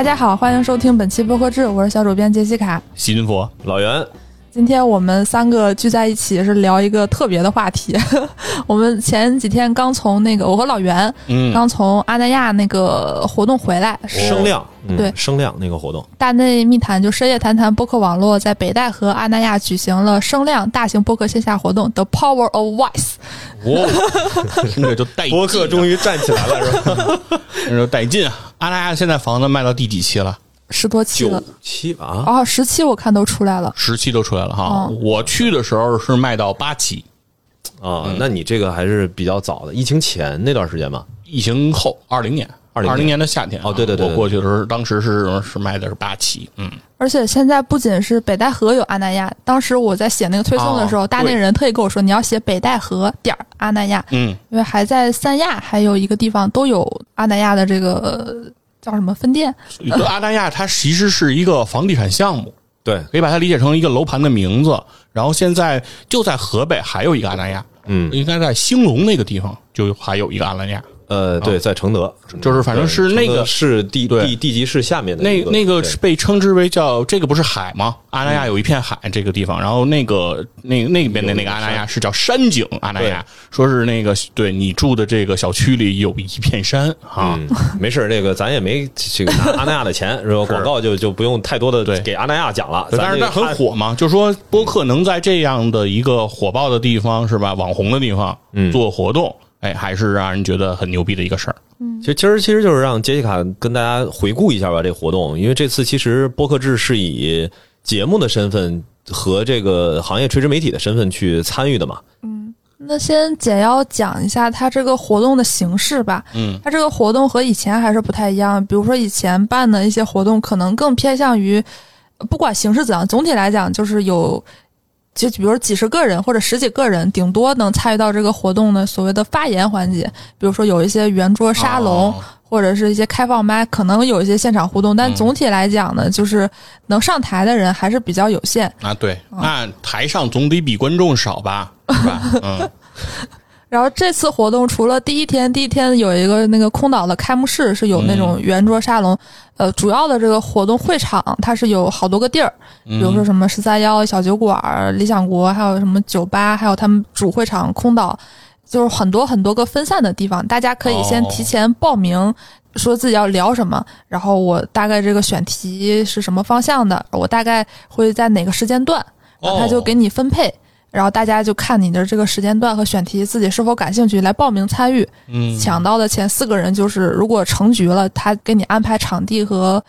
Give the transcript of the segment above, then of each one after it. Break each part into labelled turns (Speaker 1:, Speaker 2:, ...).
Speaker 1: 大家好，欢迎收听本期播客制，我是小主编杰西卡。
Speaker 2: 西君佛，
Speaker 3: 老袁，
Speaker 1: 今天我们三个聚在一起是聊一个特别的话题。我们前几天刚从那个我和老袁
Speaker 2: 嗯，
Speaker 1: 刚从阿那亚那个活动回来，
Speaker 3: 声量，嗯
Speaker 1: 对
Speaker 3: 声量那个活动，
Speaker 1: 大内密谈就深夜谈谈播客网络在北戴河阿那亚举行了声量大型播客线下活动 The Power of Voice。
Speaker 2: 哇，听 着就带劲，
Speaker 3: 播客终于站起来了，是吧？
Speaker 2: 那就带劲啊！阿那亚现在房子卖到第几期了？
Speaker 1: 十多期了。
Speaker 3: 九，期吧啊，
Speaker 1: 哦，十期我看都出来了。
Speaker 2: 十期都出来了哈。
Speaker 1: 哦
Speaker 2: 我去的时候是卖到八期，
Speaker 3: 啊，那你这个还是比较早的，疫情前那段时间吧。
Speaker 2: 疫情后二零年
Speaker 3: ，20年。
Speaker 2: 零年的夏天啊。
Speaker 3: 哦对对对对
Speaker 2: 我过去的时候，当时是是卖的是八期，嗯，
Speaker 1: 而且现在不仅是北戴河有阿那亚，当时我在写那个推送的时候，
Speaker 2: 哦
Speaker 1: 大内人特意跟我说你要写北戴河点儿阿那亚，
Speaker 2: 嗯，
Speaker 1: 因为还在三亚还有一个地方都有阿那亚的这个呃叫什么分店。
Speaker 2: 阿那亚它其实是一个房地产项目，
Speaker 3: 对，
Speaker 2: 可以把它理解成一个楼盘的名字。然后现在就在河北还有一个阿那亚，
Speaker 3: 嗯，
Speaker 2: 应该在兴隆那个地方就还有一个阿那亚。
Speaker 3: 呃，对，在承德，
Speaker 2: 哦就是反正是那个
Speaker 3: 承德市地地地级市下面的
Speaker 2: 那
Speaker 3: 个
Speaker 2: 那个是被称之为叫这个不是海吗？阿那亚有一片海，这个地方，然后那个那那边的那个阿那亚是叫山景阿那亚，说是那个对你住的这个小区里有一片山啊，
Speaker 3: 嗯，没事儿，这个咱也没这个拿阿那亚的钱，是吧？广告就就不用太多的
Speaker 2: 对
Speaker 3: 给阿那亚讲了，
Speaker 2: 但是它
Speaker 3: 咱这个
Speaker 2: 很火嘛，就说播客能在这样的一个火爆的地方是吧，网红的地方
Speaker 3: 嗯
Speaker 2: 做活动，哎，还是让人觉得很牛逼的一个事儿。
Speaker 3: 嗯其实其实其实就是让杰西卡跟大家回顾一下吧，这个活动，因为这次其实播客制是以节目的身份和这个行业垂直媒体的身份去参与的嘛。
Speaker 1: 嗯那先简要讲一下它这个活动的形式吧。
Speaker 2: 嗯，
Speaker 1: 它这个活动和以前还是不太一样。比如说以前办的一些活动，可能更偏向于，不管形式怎样，总体来讲就是有，就比如几十个人或者十几个人，顶多能参与到这个活动的所谓的发言环节。比如说有一些圆桌沙龙，
Speaker 2: 哦
Speaker 1: 或者是一些开放麦，可能有一些现场互动，但
Speaker 2: 嗯
Speaker 1: 总体来讲呢，就是能上台的人还是比较有限。
Speaker 2: 啊，对，那台上总得比观众少吧，是吧？嗯，
Speaker 1: 然后这次活动除了第一天，第一天有一个那个空岛的开幕式是有那种圆桌沙龙，呃，主要的这个活动会场它是有好多个地儿，比如说什么十三幺小酒馆、理想国，还有什么酒吧，还有他们主会场空岛，就是很多很多个分散的地方，大家可以先提前报名。说自己要聊什么，然后我大概这个选题是什么方向的，我大概会在哪个时间段，然后他就给你分配，然后大家就看你的这个时间段和选题自己是否感兴趣来报名参与。
Speaker 2: 嗯。
Speaker 1: 抢到的前四个人就是如果成局了，他给你安排场地和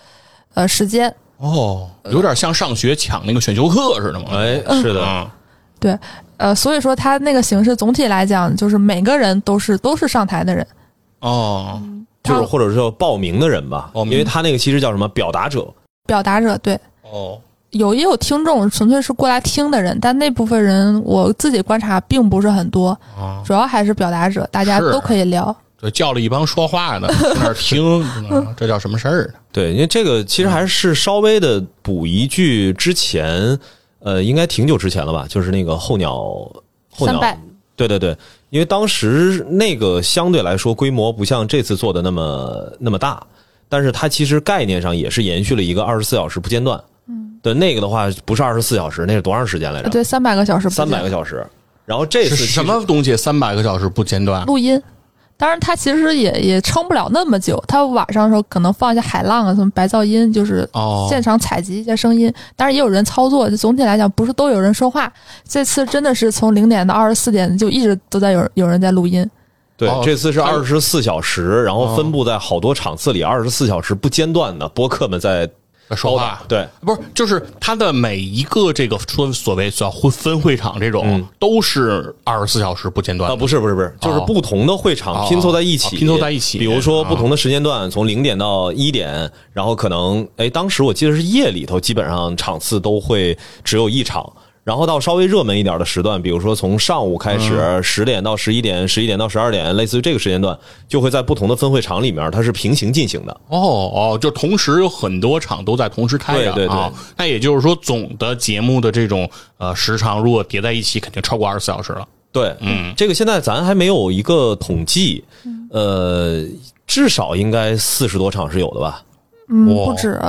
Speaker 1: 呃时间。
Speaker 2: 哦，有点像上学抢那个选修课似的嘛。
Speaker 3: 哎，是的，
Speaker 2: 对，
Speaker 1: 呃，所以说他那个形式总体来讲，就是每个人都是都是上台的人。
Speaker 2: 哦，
Speaker 3: 就是或者是说报名的人吧，
Speaker 2: 哦
Speaker 3: 因为他那个其实叫什么表达者，
Speaker 1: 表达者对，
Speaker 2: 哦，
Speaker 1: 有也有听众纯粹是过来听的人，但那部分人我自己观察并不是很多，
Speaker 2: 啊，
Speaker 1: 主要还是表达者，大家都可以聊。
Speaker 2: 就，叫了一帮说话的，在那儿听，嗯这叫什么事儿呢？
Speaker 3: 对，因为这个其实还是稍微的补一句，之前呃，应该挺久之前了吧，就是那个候鸟候鸟，对对对，因为当时那个相对来说规模不像这次做的那么那么大，但是它其实概念上也是延续了一个二十四小时不间断。嗯，的那个的话不是二十四小时，那是多长时间来着？
Speaker 1: 对，三百个小时不
Speaker 3: 三百
Speaker 1: 见
Speaker 3: 个小时。然后这次
Speaker 2: 是什么东西？三百个小时不间断？
Speaker 1: 录音。当然，它其实也也撑不了那么久。它晚上的时候可能放一些海浪啊，什么白噪音，就是
Speaker 2: 哦，
Speaker 1: 现场采集一些声音。当然也有人操作，就总体来讲不是都有人说话。这次真的是从零点到二十四点，就一直都在有有人在录音。
Speaker 3: 对
Speaker 2: 哦，
Speaker 3: 这次是
Speaker 2: 它
Speaker 3: 二十四小时，然后分布在好多场次里，二十四小时不间断的播客们在
Speaker 2: 在说话。
Speaker 3: 对，
Speaker 2: 不是，就是他的每一个这个说所谓叫分分会场这种，
Speaker 3: 嗯
Speaker 2: 都是二十四小时不间断
Speaker 3: 啊，不是不是不是，就是不同的会场
Speaker 2: 哦
Speaker 3: 拼凑在一起，
Speaker 2: 哦拼凑在一起
Speaker 3: 比如说
Speaker 2: 哦
Speaker 3: 不同的时间段，从零点到一点，然后可能哎，当时我记得是夜里头，基本上场次都会只有一场。然后到稍微热门一点的时段，比如说从上午开始，十点到十一点，十一点到十二点，类似于这个时间段，就会在不同的分会场里面，它是平行进行的。
Speaker 2: 哦哦，就同时有很多场都在同时开着
Speaker 3: 对对对
Speaker 2: 啊。那也就是说，总的节目的这种呃时长，如果叠在一起，肯定超过二十四小时了。
Speaker 3: 对，
Speaker 2: 嗯，
Speaker 3: 这个现在咱还没有一个统计，呃，至少应该四十多场是有的吧？
Speaker 1: 嗯，不止，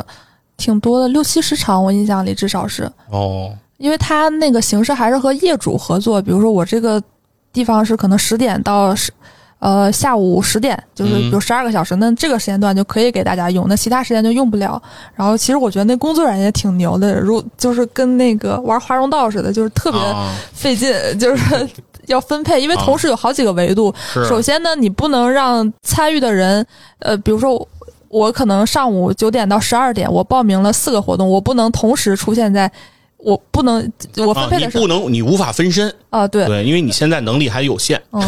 Speaker 1: 挺多的，六七十场，我印象里至少是。
Speaker 2: 哦，
Speaker 1: 因为它那个形式还是和业主合作，比如说我这个地方是可能十点到十，呃下午十点，就是
Speaker 2: 嗯
Speaker 1: 比如十二个小时，那这个时间段就可以给大家用，那其他时间就用不了。然后其实我觉得那工作人员也挺牛的，如就是跟那个玩华容道似的，就是特别
Speaker 2: 啊
Speaker 1: 费劲，就是 要分配，因为同时有好几个维度。
Speaker 2: 是
Speaker 1: 首先呢，你不能让参与的人，呃，比如说我可能上午九点到十二点，我报名了四个活动，我不能同时出现在，我不能，我分
Speaker 2: 啊，你
Speaker 1: 配的是
Speaker 2: 不能，你无法分身，
Speaker 1: 啊，对，
Speaker 2: 对，因为你现在能力还有限，
Speaker 1: 嗯，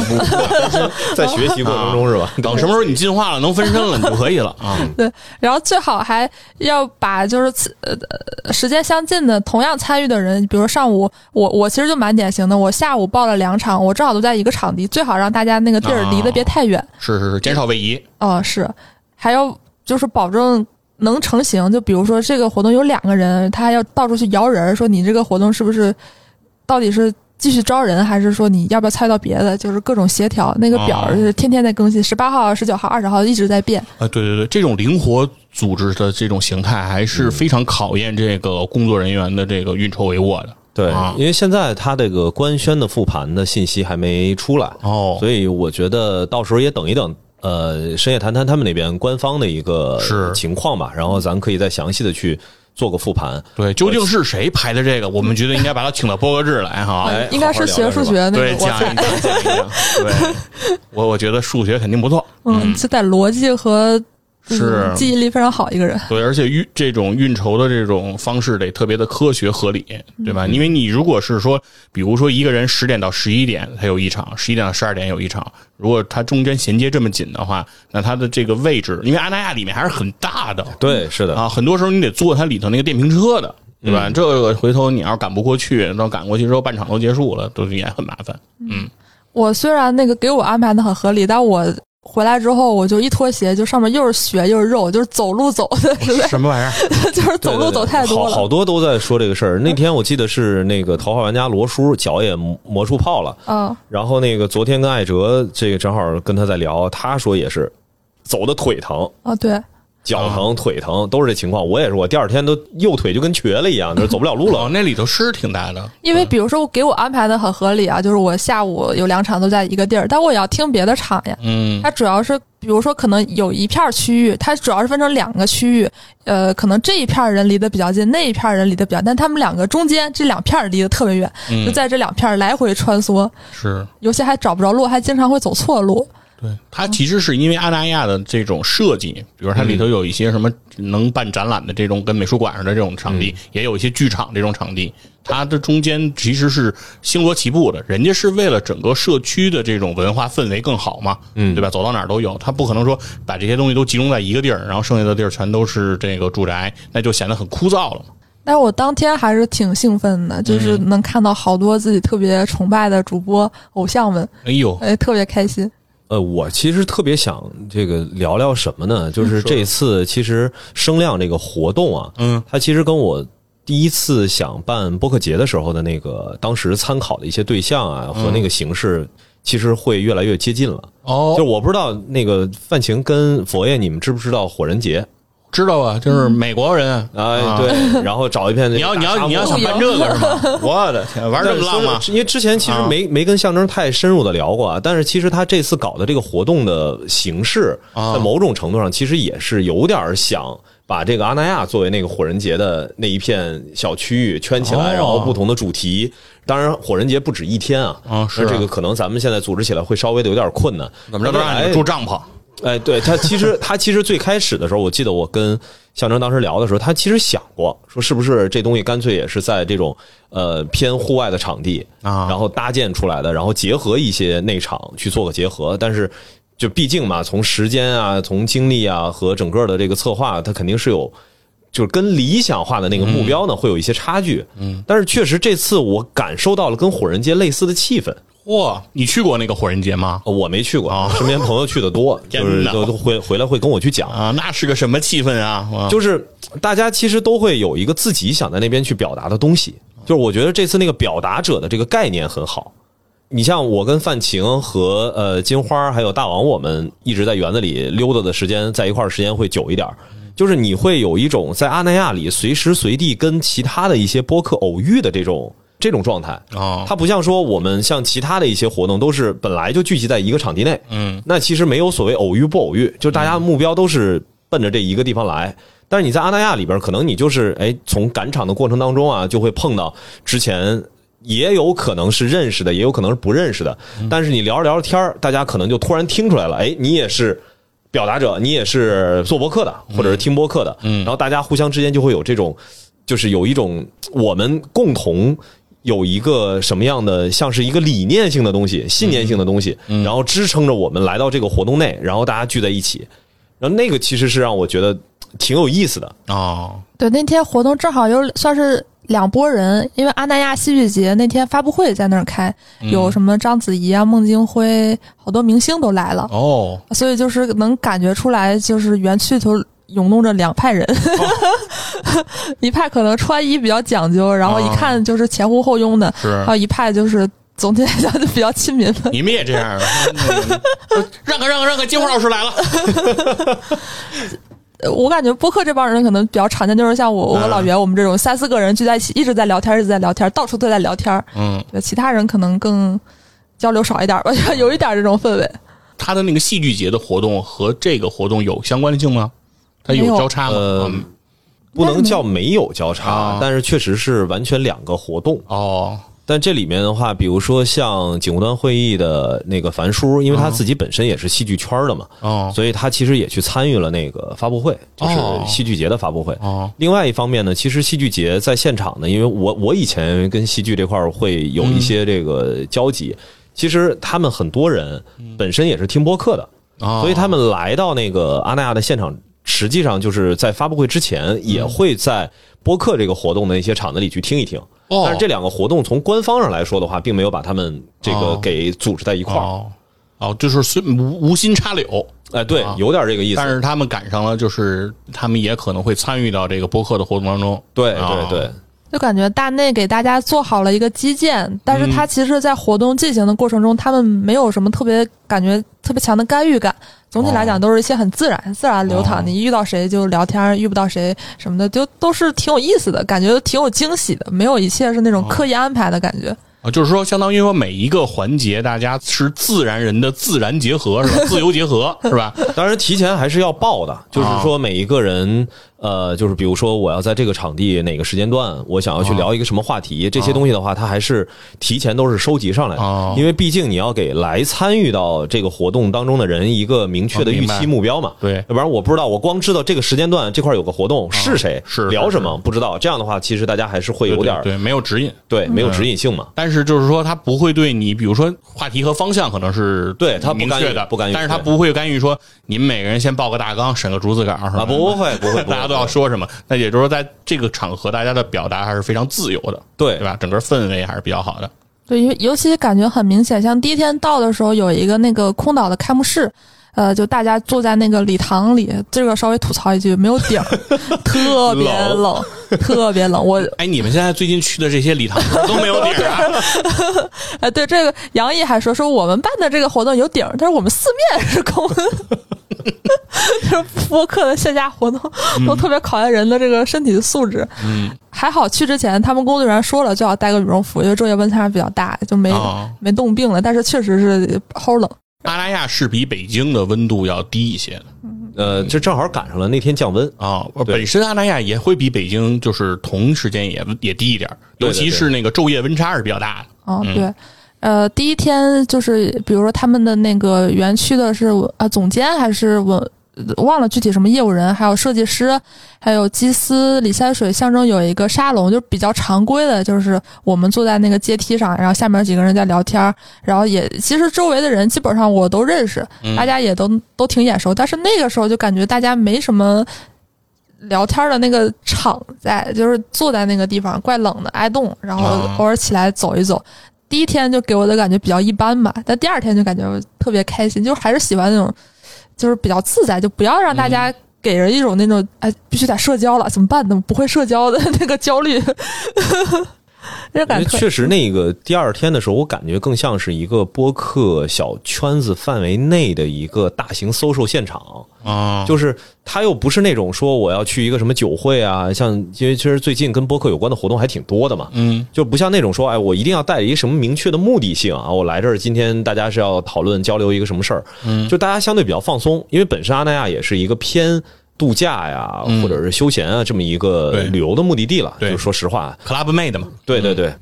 Speaker 3: 在学习过程中是吧？
Speaker 2: 等什么时候你进化了，能分身了，你就可以了啊。对。
Speaker 1: 然后最好还要把就是次呃呃时间相近的同样参与的人，比如说上午我我其实就蛮典型的，我下午报了两场，我正好都在一个场地，最好让大家那个地儿离得别太远。
Speaker 2: 是是是，减少位移，
Speaker 1: 哦，是，还要就是保证能成型。就比如说这个活动有两个人，他还要到处去摇人儿，说你这个活动是不是到底是继续招人，还是说你要不要参与到别的？就是各种协调。那个表是天天在更新，十八号、十九号、二十号一直在变。
Speaker 2: 啊，对对对，这种灵活组织的这种形态，还是非常考验这个工作人员的这个运筹帷幄的。
Speaker 3: 对
Speaker 2: 啊，
Speaker 3: 因为现在他这个官宣的复盘的信息还没出来，
Speaker 2: 哦，
Speaker 3: 所以我觉得到时候也等一等，呃，深夜谈谈他们那边官方的一个情况吧，然后咱可以再详细的去做个复盘。
Speaker 2: 对，究竟是谁排的这个？我们觉得应该把他请到播客制来哈。
Speaker 3: 哎
Speaker 1: 应该是学数学那个，
Speaker 2: 对，
Speaker 1: 我
Speaker 2: 讲一讲，讲一讲。对，我我觉得数学肯定不错。
Speaker 1: 嗯，这在逻辑和嗯
Speaker 2: 是
Speaker 1: 记忆力非常好一个人。
Speaker 2: 对，而且运这种运筹的这种方式得特别的科学合理，对吧？因为你如果是说，比如说一个人十点到十一点他有一场，十一点到十二点有一场，如果他中间衔接这么紧的话，那他的这个位置，因为阿那亚里面还是很大的，
Speaker 3: 对，是的，
Speaker 2: 啊，很多时候你得坐它里头那个电瓶车的，对吧？这个回头你要是赶不过去，那赶过去之后半场都结束了，都也很麻烦。嗯，
Speaker 1: 我虽然那个给我安排的很合理，但我回来之后我就一脱鞋，就上面又是血又是肉，就是走路走的实在
Speaker 2: 什么玩意儿？
Speaker 1: 就是走路走太多
Speaker 3: 好好。多都在说这个事儿。那天我记得是那个头号玩家罗叔脚也磨磨出泡了，
Speaker 1: 嗯，
Speaker 3: 然后那个昨天跟艾哲这个正好跟他在聊，他说也是走的腿疼。
Speaker 1: 啊，对，
Speaker 3: 脚疼、腿疼都是这情况，我也是，我第二天都右腿就跟瘸了一样，就是走不了路
Speaker 2: 哦，
Speaker 3: 了。
Speaker 2: 那里头是挺大的，
Speaker 1: 因为比如说我给我安排的很合理啊，就是我下午有两场都在一个地儿，但我也要听别的场呀。
Speaker 2: 嗯
Speaker 1: 它主要是，比如说可能有一片区域，它主要是分成两个区域，呃，可能这一片人离得比较近，那一片人离得比较，但他们两个中间这两片离得特别远，
Speaker 2: 嗯
Speaker 1: 就在这两片来回穿梭，
Speaker 2: 是。
Speaker 1: 有些还找不着路，还经常会走错路。
Speaker 2: 对，它其实是因为阿那亚的这种设计，比如它里头有一些什么能办展览的这种跟美术馆似的这种场地，也有一些剧场这种场地，它的中间其实是星罗棋布的。人家是为了整个社区的这种文化氛围更好嘛，嗯，对吧？走到哪儿都有，他不可能说把这些东西都集中在一个地儿，然后剩下的地儿全都是这个住宅，那就显得很枯燥了嘛。
Speaker 1: 但是我当天还是挺兴奋的，就是能看到好多自己特别崇拜的主播偶像们，
Speaker 2: 哎呦，
Speaker 1: 哎，特别开心。
Speaker 3: 呃，我其实特别想这个聊聊什么呢？就是这次其实声量这个活动啊，
Speaker 2: 嗯，
Speaker 3: 它其实跟我第一次想办播客节的时候的那个当时参考的一些对象啊和那个形式，其实会越来越接近了。
Speaker 2: 哦
Speaker 3: 就我不知道那个范晴跟佛爷，你们知不知道火人节？
Speaker 2: 知道啊，就是美国人，
Speaker 3: 哎，
Speaker 2: 啊
Speaker 3: 对，然后找一片
Speaker 2: 你要你要你要想办这个 是吗？我的天，玩这么浪吗？
Speaker 3: 因为之前其实
Speaker 2: 啊
Speaker 3: 没、没跟象征太深入的聊过啊，但是其实他这次搞的这个活动的形式，
Speaker 2: 啊
Speaker 3: 在某种程度上其实也是有点想把这个阿那亚作为那个火人节的那一片小区域圈起来，
Speaker 2: 哦
Speaker 3: 然后不同的主题。当然，火人节不止一天啊，
Speaker 2: 啊是啊
Speaker 3: 那这个可能咱们现在组织起来会稍微的有点困难。
Speaker 2: 怎么着都让你们住帐篷？
Speaker 3: 哎，对他其实他其实最开始的时候，我记得我跟象征当时聊的时候，他其实想过说是不是这东西干脆也是在这种呃偏户外的场地
Speaker 2: 啊
Speaker 3: 然后搭建出来的，然后结合一些内场去做个结合，但是。就毕竟嘛，从时间啊，从精力啊和整个的这个策划，它肯定是有，就是跟理想化的那个目标呢，会有一些差距。嗯，但是确实这次我感受到了跟火人节类似的气氛。
Speaker 2: 嚯，你去过那个火人节吗？
Speaker 3: 呃我没去过，
Speaker 2: 啊
Speaker 3: 身边朋友去的多，就是都都回回来会跟我去讲。
Speaker 2: 啊，那是个什么气氛啊？啊
Speaker 3: 就是大家其实都会有一个自己想在那边去表达的东西。就是我觉得这次那个表达者的这个概念很好。你像我跟范晴和呃金花还有大王，我们一直在园子里溜达的时间在一块儿时间会久一点。就是你会有一种在阿那亚里随时随地跟其他的一些播客偶遇的这种这种状态。
Speaker 2: 哦，
Speaker 3: 它不像说我们像其他的一些活动都是本来就聚集在一个场地内，
Speaker 2: 嗯，
Speaker 3: 那其实没有所谓偶遇不偶遇，就是大家目标都是奔着这一个地方来。但是你在阿那亚里边，可能你就是哎，从赶场的过程当中啊，就会碰到之前也有可能是认识的，也有可能是不认识的。但是你聊着聊着天儿大家可能就突然听出来了，哎，你也是表达者，你也是做博客的，或者是听播客的，
Speaker 2: 嗯
Speaker 3: 然后大家互相之间就会有这种，就是有一种我们共同。有一个什么样的，像是一个理念性的东西、信念性的东西，然后支撑着我们来到这个活动内，然后大家聚在一起，然后那个其实是让我觉得挺有意思的。
Speaker 2: 哦，
Speaker 1: 对，那天活动正好有算是两拨人，因为阿那亚戏剧节那天发布会在那儿开，有什么章子怡啊、孟京辉，好多明星都来了，
Speaker 2: 哦，
Speaker 1: 所以就是能感觉出来，就是园区里头涌动着两派人，一派可能穿衣比较讲究，然后一看就是前呼后拥的，
Speaker 2: 是
Speaker 1: 还有一派就是总体来讲就比较亲民的。
Speaker 2: 你们也这样？呃 让开让开让开，金花老师来了。
Speaker 1: 呃我感觉播客这帮人可能比较常见，就是像我我和老袁我们这种三四个人聚在一起，一直在聊天，一直在聊天，到处都在聊天。
Speaker 2: 嗯，
Speaker 1: 对，其他人可能更交流少一点吧，有一点这种氛围。
Speaker 2: 他的那个戏剧节的活动和这个活动有相关性吗？它有交叉吗？
Speaker 3: 呃
Speaker 2: 嗯。
Speaker 3: 不能叫没有交叉
Speaker 2: 啊，
Speaker 3: 但是确实是完全两个活动。
Speaker 2: 哦，
Speaker 3: 但这里面的话，比如说像警务端会议的那个樊叔，因为他自己本身也是戏剧圈的嘛，
Speaker 2: 哦，
Speaker 3: 所以他其实也去参与了那个发布会，就是
Speaker 2: 哦。
Speaker 3: 戏剧节的发布会。
Speaker 2: 哦，
Speaker 3: 另外一方面呢，其实戏剧节在现场呢，因为我我以前跟戏剧这块儿会有一些这个交集，其实他们很多人本身也是听播客的，
Speaker 2: 哦。
Speaker 3: 所以他们来到那个阿那亚的现场，实际上就是在发布会之前也会在播客这个活动的一些场子里去听一听。
Speaker 2: 哦
Speaker 3: 但是这两个活动从官方上来说的话，并没有把他们这个
Speaker 2: 哦
Speaker 3: 给组织在一块儿。
Speaker 2: 哦哦，就是虽无无心插柳，
Speaker 3: 哎，对
Speaker 2: 啊，
Speaker 3: 有点这个意思。
Speaker 2: 但是他们赶上了，就是他们也可能会参与到这个播客的活动当中。
Speaker 3: 对
Speaker 2: 啊
Speaker 3: 对对，
Speaker 1: 就感觉大内给大家做好了一个基建，但是
Speaker 2: 嗯
Speaker 1: 他其实，在活动进行的过程中，他们没有什么特别感觉特别强的干预感。总体来讲，都是一些很自然、很自然流淌。
Speaker 2: 哦
Speaker 1: 你遇到谁就聊天，遇不到谁什么的，就都是挺有意思的，感觉挺有惊喜的，没有一切是那种刻意安排的感觉。
Speaker 2: 啊，就是说，相当于说每一个环节，大家是自然人的自然结合，是吧？自由结合，是吧？
Speaker 3: 当然提前还是要报的，就是说每一个人，呃，就是比如说我要在这个场地哪个时间段，我想要去聊一个什么话题，这些东西的话，它还是提前都是收集上来
Speaker 2: 哦
Speaker 3: 的，因为毕竟你要给来参与到这个活动当中的人一个明确的预期目标嘛。
Speaker 2: 对。
Speaker 3: 要不然我不知道，我光知道这个时间段这块有个活动是谁，
Speaker 2: 是
Speaker 3: 聊什么不知道，这样的话，其实大家还是会有点儿
Speaker 2: 对没有指引。
Speaker 3: 对没有指引性嘛。
Speaker 2: 但是就是说，他不会对你，比如说话题和方向可能是
Speaker 3: 对他不干预
Speaker 2: 明确的，
Speaker 3: 不干预
Speaker 2: 但是他不会干预说你们每个人先报个大纲，审个逐字稿，是吧？
Speaker 3: 啊，不会不会，不会。
Speaker 2: 大家都要说什么？那也就是说，在这个场合，大家的表达还是非常自由的，
Speaker 3: 对
Speaker 2: 对吧？整个氛围还是比较好的。
Speaker 1: 对，因为尤其感觉很明显，像第一天到的时候，有一个那个空岛的开幕式，呃，就大家坐在那个礼堂里，这个稍微吐槽一句，没有顶儿，特别冷，特别冷。我，
Speaker 2: 哎，你们现在最近去的这些礼堂都没有底儿啊？
Speaker 1: 哎，对这个杨毅还说说我们办的这个活动有顶儿，但是我们四面是空的。就是播客的线下活动都特别考验人的这个身体素质。
Speaker 2: 嗯，
Speaker 1: 还好去之前他们工作人员说了，最好带个羽绒服，因为昼夜温差比较大，就没、
Speaker 2: 哦
Speaker 1: 没冻病了。但是确实是齁冷。
Speaker 2: 阿那亚是比北京的温度要低一些的
Speaker 3: 呃，这正好赶上了那天降温。
Speaker 2: 啊。
Speaker 3: 对
Speaker 2: 本身阿那亚也会比北京就是同时间也也低一点尤其是那个昼夜温差是比较大的。
Speaker 1: 哦，
Speaker 2: 嗯
Speaker 1: 对，呃，第一天就是比如说他们的那个园区的是啊总监还是我忘了具体什么业务人，还有设计师，还有基斯李三水象征有一个沙龙，就是比较常规的，就是我们坐在那个阶梯上，然后下面几个人在聊天儿，然后也其实周围的人基本上我都认识，
Speaker 2: 嗯
Speaker 1: 大家也都都挺眼熟，但是那个时候就感觉大家没什么。聊天的那个场在，就是坐在那个地方，怪冷的，挨冻，然后
Speaker 2: 啊
Speaker 1: 偶尔起来走一走。第一天就给我的感觉比较一般吧，但第二天就感觉特别开心，就还是喜欢那种，就是比较自在，就不要让大家给人一种那种哎必须得社交了怎么办呢？不会社交的 那个焦虑。这感
Speaker 3: 觉确实，那个第二天的时候，我感觉更像是一个播客小圈子范围内的一个大型 social 现场。
Speaker 2: 啊，
Speaker 3: 就是他又不是那种说我要去一个什么酒会啊，像因为其实最近跟播客有关的活动还挺多的嘛，
Speaker 2: 嗯。
Speaker 3: 就不像那种说哎我一定要带着一个什么明确的目的性啊，我来这儿今天大家是要讨论交流一个什么事儿，
Speaker 2: 嗯。
Speaker 3: 就大家相对比较放松，因为本身阿那亚也是一个偏度假呀
Speaker 2: 嗯。
Speaker 3: 或者是休闲啊这么一个旅游的目的地了，
Speaker 2: 对。
Speaker 3: 就说实话
Speaker 2: ，，Club Made 嘛，
Speaker 3: 对对对，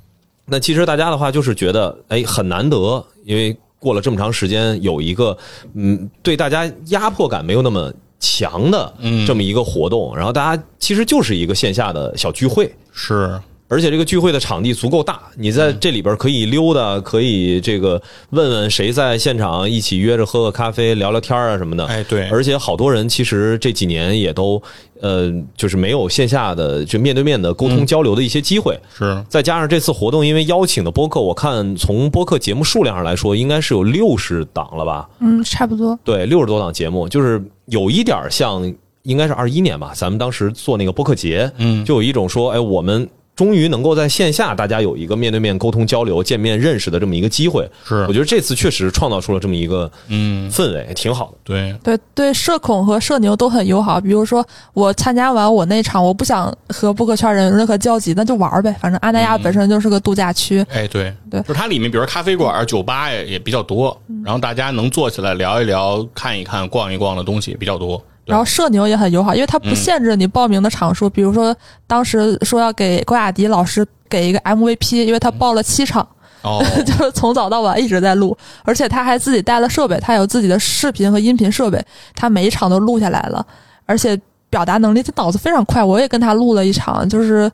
Speaker 3: 那其实大家的话就是觉得，哎，很难得，因为过了这么长时间，有一个嗯，对大家压迫感没有那么强的
Speaker 2: 嗯。
Speaker 3: 这么一个活动，然后大家其实就是一个线下的小聚会。
Speaker 2: 是，
Speaker 3: 而且这个聚会的场地足够大，你在这里边可以溜达，可以这个问问谁在现场一起约着喝个咖啡、聊聊天啊什么的。
Speaker 2: 哎对
Speaker 3: 而且好多人其实这几年也都呃，就是没有线下的就面对面的沟通交流的一些机会。
Speaker 2: 是，
Speaker 3: 再加上这次活动，因为邀请的播客，我看从播客节目数量上来说，应该是有六十档了吧？
Speaker 1: 嗯，差不多。
Speaker 3: 对，六十多档节目，就是有一点像，应该是二一年吧，咱们当时做那个播客节，
Speaker 2: 嗯
Speaker 3: 就有一种说，哎，我们终于能够在线下大家有一个面对面沟通交流、见面认识的这么一个机会。
Speaker 2: 是
Speaker 3: 我觉得这次确实创造出了这么一个
Speaker 2: 嗯，
Speaker 3: 氛围，挺好的。
Speaker 2: 对，
Speaker 1: 对对，社恐和社牛都很友好。比如说，我参加完我那场，我不想和播客圈人有任何交集，那就玩儿呗。反正阿那亚本身就是个度假区，
Speaker 2: 哎对
Speaker 1: 对
Speaker 2: 就是它里面，比如咖啡馆、酒吧也也比较多，然后大家能坐起来聊一聊、看一看、逛一逛的东西也比较多。对
Speaker 1: 然后社牛也很友好，因为它不限制你报名的场数。比如说，当时说要给郭雅迪老师给一个 MVP，因为他报了七场，
Speaker 2: 哦，
Speaker 1: 就是从早到晚一直在录，而且他还自己带了设备，他有自己的视频和音频设备，他每一场都录下来了，而且表达能力，他脑子非常快。我也跟他录了一场，就是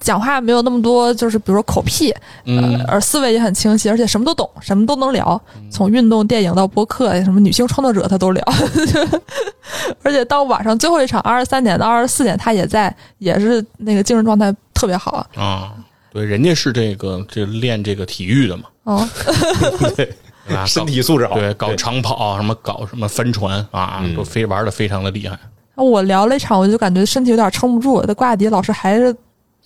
Speaker 1: 讲话没有那么多，就是比如说口癖，
Speaker 2: 嗯
Speaker 1: 呃，而思维也很清晰，而且什么都懂，什么都能聊，从运动、电影到播客，什么女性创作者他都聊。而且到晚上最后一场二十三点到二十四点，他也在，也是那个精神状态特别好。
Speaker 2: 啊，对，人家是这个这练这个体育的嘛，
Speaker 1: 哦，
Speaker 3: 对，身体素质好。
Speaker 2: 对，搞长跑，什么搞什么帆船啊，
Speaker 3: 嗯
Speaker 2: 都非玩的非常的厉害。
Speaker 1: 我聊了一场，我就感觉身体有点撑不住。那瓜雅迪老师还是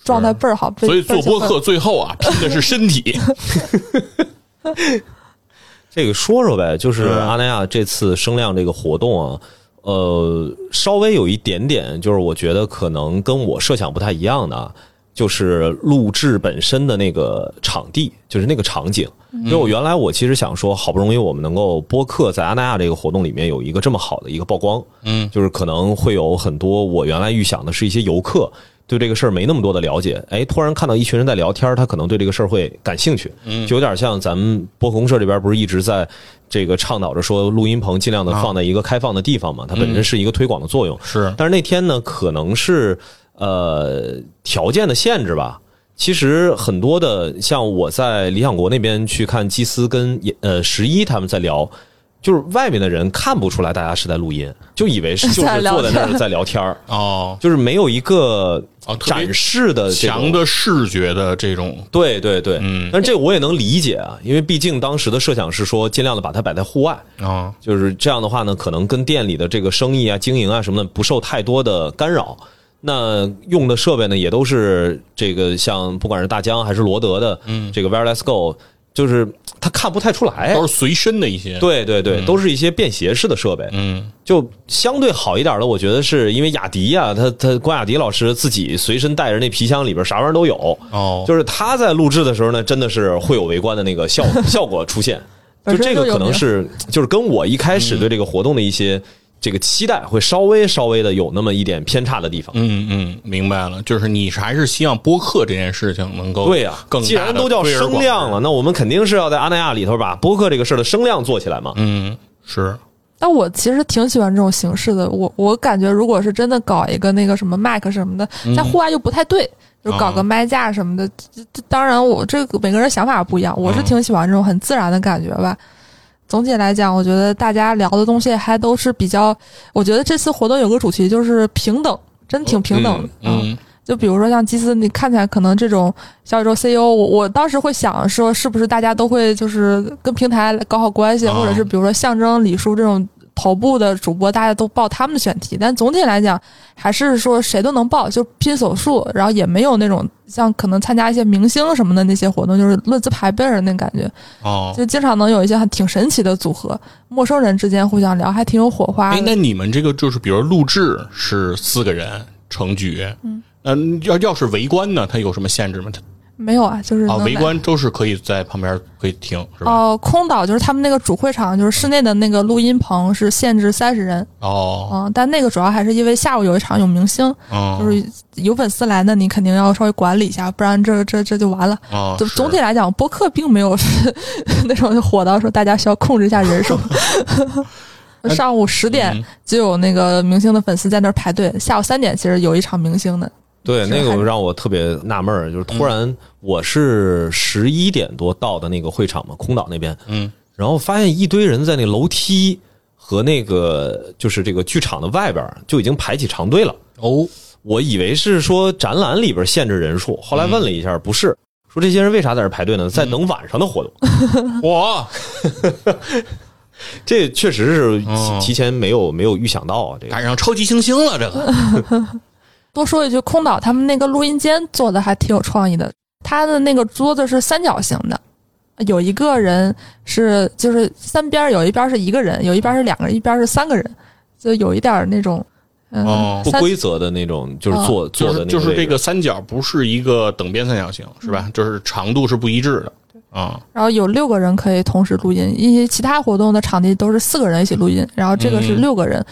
Speaker 1: 状态倍儿好，
Speaker 2: 所以做播。客最后啊，拼的是身体。
Speaker 3: 这个说说呗，就是
Speaker 2: 嗯
Speaker 3: 阿那亚这次声量这个活动啊，呃，稍微有一点点，就是我觉得可能跟我设想不太一样的啊，就是录制本身的那个场地，就是那个场景。因为我原来我其实想说，好不容易我们能够播客在阿那亚这个活动里面有一个这么好的一个曝光，
Speaker 2: 嗯，
Speaker 3: 就是可能会有很多我原来预想的是一些游客。对这个事儿没那么多的了解，哎，突然看到一群人在聊天，他可能对这个事儿会感兴趣，
Speaker 2: 嗯
Speaker 3: 就有点像咱们播客公社这边不是一直在这个倡导着说录音棚尽量的放在一个开放的地方嘛，它本身是一个推广的作用。
Speaker 2: 是，
Speaker 3: 但是那天呢，可能是呃条件的限制吧。其实很多的，像我在理想国那边去看基斯跟呃十一他们在聊，就是外面的人看不出来大家是在录音，就以为是 就是
Speaker 1: 在聊
Speaker 3: 坐在那儿在聊天儿，
Speaker 2: 哦，
Speaker 3: 就是没有一个展示的
Speaker 2: 强的视觉的这种，
Speaker 3: 对对对，
Speaker 2: 嗯。
Speaker 3: 但这我也能理解啊，因为毕竟当时的设想是说尽量的把它摆在户外，
Speaker 2: 啊，
Speaker 3: 就是这样的话呢，可能跟店里的这个生意啊、经营啊什么的不受太多的干扰。那用的设备呢，也都是这个像不管是大疆还是罗德的，嗯，这个 Wireless Go，就是他看不太出来
Speaker 2: 都。是随身的一些。，
Speaker 3: 对对对，都是一些便携式的设备，
Speaker 2: 嗯，
Speaker 3: 就相对好一点的，我觉得是因为雅迪呀、他他关雅迪老师自己随身带着那皮箱里边啥玩意儿都有，
Speaker 2: 哦，
Speaker 3: 就是他在录制的时候呢，真的是会有围观的那个效 效果出现。就这个可能是就是跟我一开始对这个活动的一些这个期待会稍微稍微的有那么一点偏差的地方。
Speaker 2: 嗯嗯，明白了，就是你还是希望播客这件事情能够
Speaker 3: 对呀、
Speaker 2: 更
Speaker 3: 既然都叫声量了，那我们肯定是要在阿那亚里头把播客这个事儿的声量做起来嘛。
Speaker 2: 嗯，是，
Speaker 1: 但我其实挺喜欢这种形式的。我我感觉，如果是真的搞一个那个什么麦克什么的，在户外又不太对，就搞个麦架什么的。这这当然，我这个每个人想法不一样，我是挺喜欢这种很自然的感觉吧。总体来讲，我觉得大家聊的东西还都是比较，我觉得这次活动有个主题就是平等，真挺平等的。
Speaker 2: 嗯
Speaker 1: 就比如说像基斯，你看起来可能这种小宇宙 CEO，我我当时会想说，是不是大家都会就是跟平台搞好关系，
Speaker 2: 啊
Speaker 1: 或者是比如说象征李叔这种头部的主播大家都报他们的选题，但总体来讲还是说谁都能报，就拼手速，然后也没有那种像可能参加一些明星什么的那些活动，就是论资排辈儿的那感觉，
Speaker 2: 哦，
Speaker 1: 就经常能有一些很挺神奇的组合，陌生人之间互相聊，还挺有火花
Speaker 2: 哎，那你们这个就是，比如录制是四个人成局，嗯，要要是围观呢，它有什么限制吗？它
Speaker 1: 没有啊，就是
Speaker 2: 啊，围观都是可以在旁边可以听，是吧？
Speaker 1: 哦，空岛就是他们那个主会场，就是室内的那个录音棚是限制三十人，
Speaker 2: 哦，
Speaker 1: 嗯，但那个主要还是因为下午有一场有明星，
Speaker 2: 哦，
Speaker 1: 就是有粉丝来，那你肯定要稍微管理一下，不然这这这就完了。
Speaker 2: 哦，
Speaker 1: 就是。总体来讲，播客并没有 那种火到说大家需要控制一下人数。上午十点
Speaker 2: 嗯。
Speaker 1: 就有那个明星的粉丝在那儿排队，下午三点其实有一场明星的，
Speaker 3: 对，那个让我特别纳闷儿，就是突然我是十一点多到的那个会场嘛，空岛那边，
Speaker 2: 嗯，
Speaker 3: 然后发现一堆人在那楼梯和那个就是这个剧场的外边儿就已经排起长队了。
Speaker 2: 哦，
Speaker 3: 我以为是说展览里边限制人数，后来问了一下，不是，说这些人为啥在这儿排队呢？在等晚上的活动。
Speaker 2: 哇
Speaker 3: 这确实是
Speaker 2: 哦。
Speaker 3: 提前没有没有预想到啊，这个。
Speaker 2: 赶上超级星星了，这个
Speaker 1: 多说一句，空岛他们那个录音间做的还挺有创意的，他的那个桌子是三角形的，有一个人是就是三边儿有一边是一个人，有一边是两个人，一边是三个人，就有一点儿那种嗯、
Speaker 2: 哦
Speaker 3: 不规则的那种，就是坐坐
Speaker 2: 就是
Speaker 3: 的那
Speaker 2: 就是这个三角不是一个等边三角形，是吧？就是长度是不一致的啊。
Speaker 1: 然后有六个人可以同时录音，一些其他活动的场地都是四个人一起录音，然后这个是
Speaker 2: 嗯
Speaker 1: 六个人，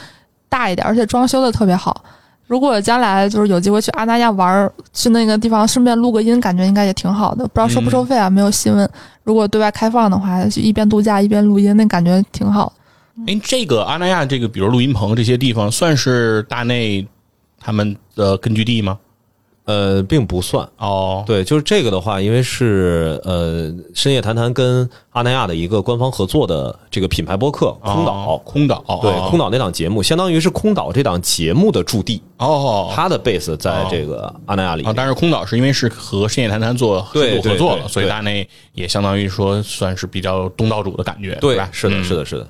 Speaker 1: 大一点，而且装修的特别好。如果将来就是有机会去阿那亚玩，去那个地方顺便录个音，感觉应该也挺好的。不知道收不收费啊？没有新闻。如果对外开放的话，就一边度假一边录音，那感觉挺好。
Speaker 2: 哎，这个阿那亚这个，比如录音棚这些地方，算是大内他们的根据地吗？
Speaker 3: 呃，并不算。
Speaker 2: 哦，
Speaker 3: 对，就是这个的话，因为是呃深夜谈谈跟阿那亚的一个官方合作的这个品牌播客空岛，
Speaker 2: 哦空岛，
Speaker 3: 对
Speaker 2: 哦
Speaker 3: 空岛那档节目，相当于是空岛这档节目的驻地，
Speaker 2: 哦，
Speaker 3: 它的 base 在这个阿那亚里。
Speaker 2: 但是空岛是因为是和深夜谈谈做
Speaker 3: 对
Speaker 2: 深度合作了，所以大内也相当于说算是比较东道主的感觉，对吧？，
Speaker 3: 对是的，
Speaker 2: 嗯
Speaker 3: 是的，是的。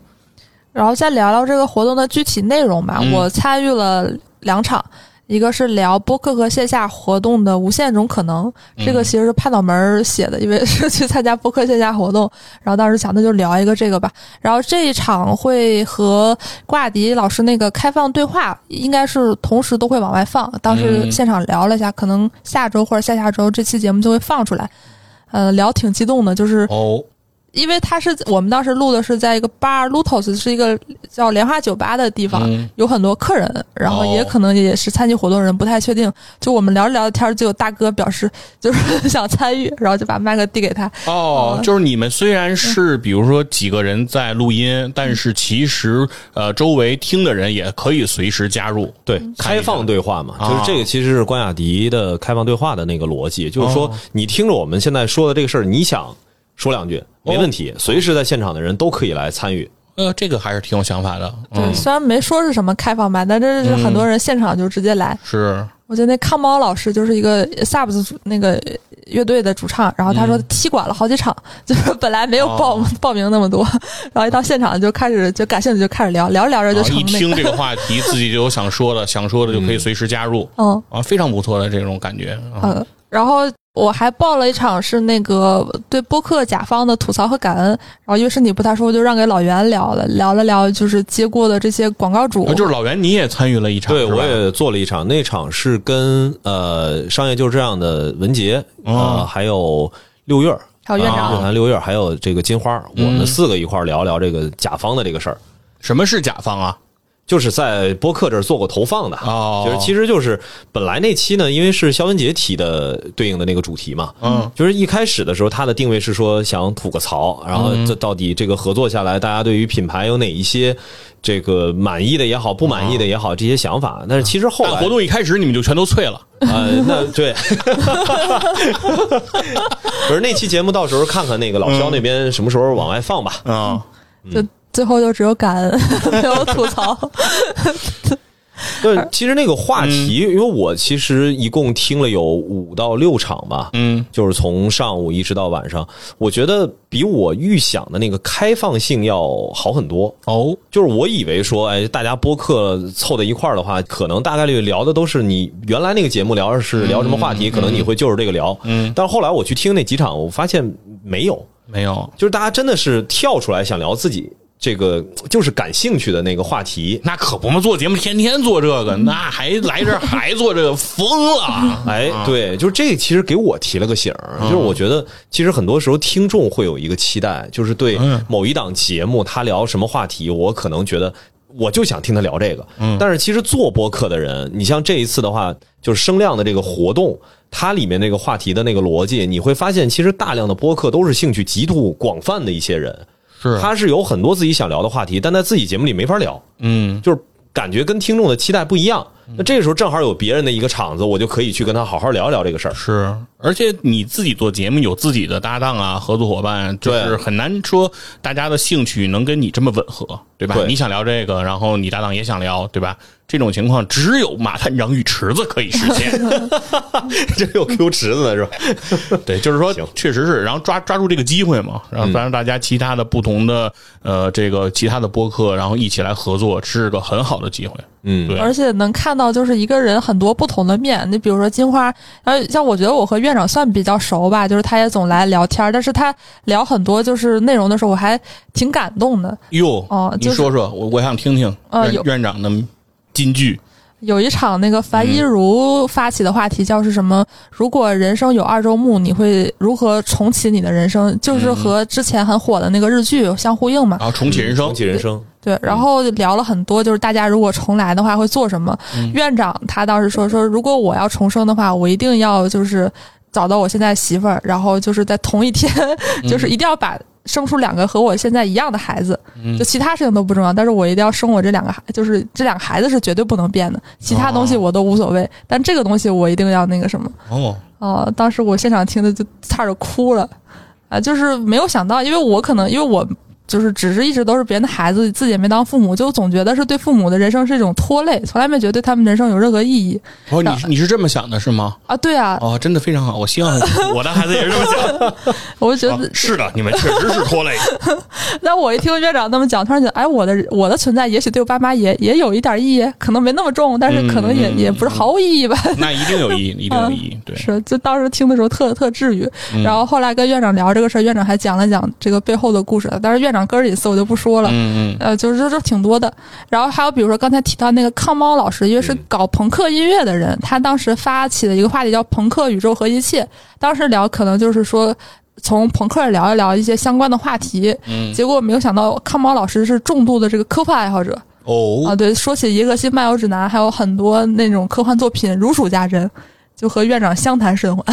Speaker 1: 然后再聊聊这个活动的具体内容吧。
Speaker 2: 嗯
Speaker 1: 我参与了两场，一个是聊播客和线下活动的无限种可能，这个其实是潘脑门儿写的，因为 是去参加播客线下活动，然后当时想那就聊一个这个吧。然后这一场会和瓜雅迪老师那个开放对话，应该是同时都会往外放。当时
Speaker 2: 嗯
Speaker 1: 现场聊了一下，可能下周或者下下周这期节目就会放出来。呃，聊挺激动的，就是
Speaker 2: 哦，
Speaker 1: 因为他是我们当时录的是在一个 bar Lutos，是一个叫莲花酒吧的地方，
Speaker 2: 嗯
Speaker 1: 有很多客人，然后
Speaker 2: 哦
Speaker 1: 也可能也是参与活动的人，不太确定。就我们聊着聊着天，就有大哥表示就是想参与，然后就把麦克递给他。
Speaker 2: 哦，
Speaker 1: 哦
Speaker 2: 就是你们虽然是比如说几个人在录音，但是其实呃周围听的人也可以随时加入。
Speaker 3: 对，开放对话嘛，
Speaker 2: 啊
Speaker 3: 就是这个其实是关雅迪的开放对话的那个逻辑，就是说你听着我们现在说的这个事儿，你想说两句没问题，随时在现场的人都可以来参与。
Speaker 2: 呃，这个还是挺有想法的。
Speaker 1: 对，
Speaker 2: 嗯，
Speaker 1: 虽然没说是什么开放麦，但这是很多人现场就直接来。
Speaker 2: 是
Speaker 1: 我觉得那康猫老师就是一个 Subs 主那个乐队的主唱，然后他说踢馆了好几场，就是本来没有报、
Speaker 2: 哦
Speaker 1: 报名那么多，然后一到现场就开始就感兴趣就开始聊，聊着聊着就
Speaker 2: 然后一
Speaker 1: 成那个，
Speaker 2: 听这个话 题，自己就有想说的，想说的就可以随时加入
Speaker 1: 嗯
Speaker 2: 啊，非常不错的这种感觉。啊
Speaker 1: 呃，然后我还报了一场是那个对播客甲方的吐槽和感恩，然后因为身体不太舒服，就让给老袁聊了，聊了聊就是接过的这些广告主，
Speaker 2: 啊就是老袁，你也参与了一场，
Speaker 3: 对，我也做了一场，那场是跟呃商业就是这样的文杰，呃，
Speaker 2: 哦
Speaker 3: 还有六月
Speaker 1: 还有院长，
Speaker 3: 乐坛六月，还有这个金花，我
Speaker 2: 嗯
Speaker 3: 们四个一块儿聊聊这个甲方的这个事儿。
Speaker 2: 什么是甲方啊？
Speaker 3: 就是在播客这儿做过投放的，
Speaker 2: 哦。
Speaker 3: 就是其实就是本来那期呢，因为是肖文杰提的对应的那个主题嘛，
Speaker 2: 嗯，
Speaker 3: 就是一开始的时候他的定位是说想吐个槽，然后这到底这个合作下来，大家对于品牌有哪一些这个满意的也好，不满意的也好，这些想法，但是其实后来
Speaker 2: 活动一开始你们就全都脆了。
Speaker 3: 呃，那对，不是那期节目，到时候看看那个老肖那边什么时候往外放吧。
Speaker 2: 啊，
Speaker 1: 就最后就只有感恩，没有吐槽。
Speaker 3: 对，其实那个话题，因为我其实一共听了有五到六场吧，
Speaker 2: 嗯，
Speaker 3: 就是从上午一直到晚上，我觉得比我预想的那个开放性要好很多。
Speaker 2: 哦，
Speaker 3: 就是我以为说，哎，大家播客凑在一块儿的话，可能大概率聊的都是你原来那个节目聊的是聊什么话题，可能你会就是这个聊。
Speaker 2: 嗯，
Speaker 3: 但是后来我去听那几场，我发现没有，
Speaker 2: 没有，
Speaker 3: 就是大家真的是跳出来想聊自己这个就是感兴趣的那个话题。
Speaker 2: 那可不嘛，做节目天天做这个，那还来这儿还做这个，疯了！
Speaker 3: 哎，对，就是这其实给我提了个醒儿，就是我觉得其实很多时候听众会有一个期待，就是对某一档节目他聊什么话题，我可能觉得我就想听他聊这个。但是其实做播客的人，你像这一次的话，就是声量的这个活动，它里面那个话题的那个逻辑，你会发现其实大量的播客都是兴趣极度广泛的一些人，
Speaker 2: 是
Speaker 3: 他是有很多自己想聊的话题，但在自己节目里没法聊。
Speaker 2: 嗯，
Speaker 3: 就是感觉跟听众的期待不一样。那这个时候正好有别人的一个场子，我就可以去跟他好好聊一聊这个事儿。
Speaker 2: 是，而且你自己做节目有自己的搭档啊，合作伙伴，就是很难说大家的兴趣能跟你这么吻合，对吧？
Speaker 3: 对
Speaker 2: 你想聊这个，然后你搭档也想聊，对吧？这种情况只有马探长与池子可以实现。
Speaker 3: 这有 Q 池子是吧？
Speaker 2: 对，就是说，确实是，然后抓抓住这个机会嘛，然后让大家其他的不同的呃这个其他的播客，然后一起来合作，是个很好的机会。
Speaker 3: 嗯
Speaker 2: 对，
Speaker 1: 而且能看到就是一个人很多不同的面。你比如说金花，呃，像我觉得我和院长算比较熟吧，就是他也总来聊天儿，但是他聊很多就是内容的时候，我还挺感动的。
Speaker 2: 哟，你
Speaker 1: 哦就是
Speaker 2: 说说，我我想听听院长的金句。
Speaker 1: 有一场那个樊一茹发起的话题叫是什么？如果人生有二周目，你会如何重启你的人生？就是和之前很火的那个日剧相呼应嘛。
Speaker 2: 然后重启人生
Speaker 3: 重，启人生，
Speaker 1: 对，然后聊了很多，就是大家如果重来的话会做什么？院长他当时说说，如果我要重生的话，我一定要就是找到我现在媳妇儿，然后就是在同一天，就是一定要把生出两个和我现在一样的孩子，就其他事情都不重要，但是我一定要生我这两个孩，就是这两个孩子是绝对不能变的，其他东西我都无所谓，但这个东西我一定要那个什么。
Speaker 2: 哦，
Speaker 1: 哦，当时我现场听的就差点哭了，啊，就是没有想到，因为我可能因为我就是只是一直都是别人的孩子，自己也没当父母，就总觉得是对父母的人生是一种拖累，从来没觉得对他们人生有任何意义
Speaker 2: 哦，你你是这么想的是吗？
Speaker 1: 啊。对啊，
Speaker 2: 哦，真的非常好，我希望 我的孩子也是这么想。
Speaker 1: 我就觉得，
Speaker 2: 啊是的，你们确实是拖累。
Speaker 1: 那我一听院长那么讲，突然觉得，哎，我的我的存在也许对我爸妈也也有一点意义，可能没那么重，但是可能也、也不是毫无意义吧。
Speaker 2: 那一定有意义，一定有意义。对，
Speaker 1: 是，就当时听的时候特特治愈。
Speaker 2: 嗯
Speaker 1: 然后后来跟院长聊这个事儿，院长还讲了讲这个背后的故事。但是院长个人隐私我就不说了。
Speaker 2: 嗯嗯
Speaker 1: 呃，就是这这挺多的。然后还有比如说刚才提到那个康猫老师，因为是搞朋克音乐的人，他当时发起的一个话题叫“朋克宇宙和一切”。当时聊可能就是说。从朋克聊一聊一些相关的话题，
Speaker 2: 嗯，
Speaker 1: 结果没有想到康猫老师是重度的这个科幻爱好者啊。
Speaker 2: 哦，
Speaker 1: 对，说起《银河系漫游指南》，还有很多那种科幻作品如数家珍，就和院长相谈甚欢。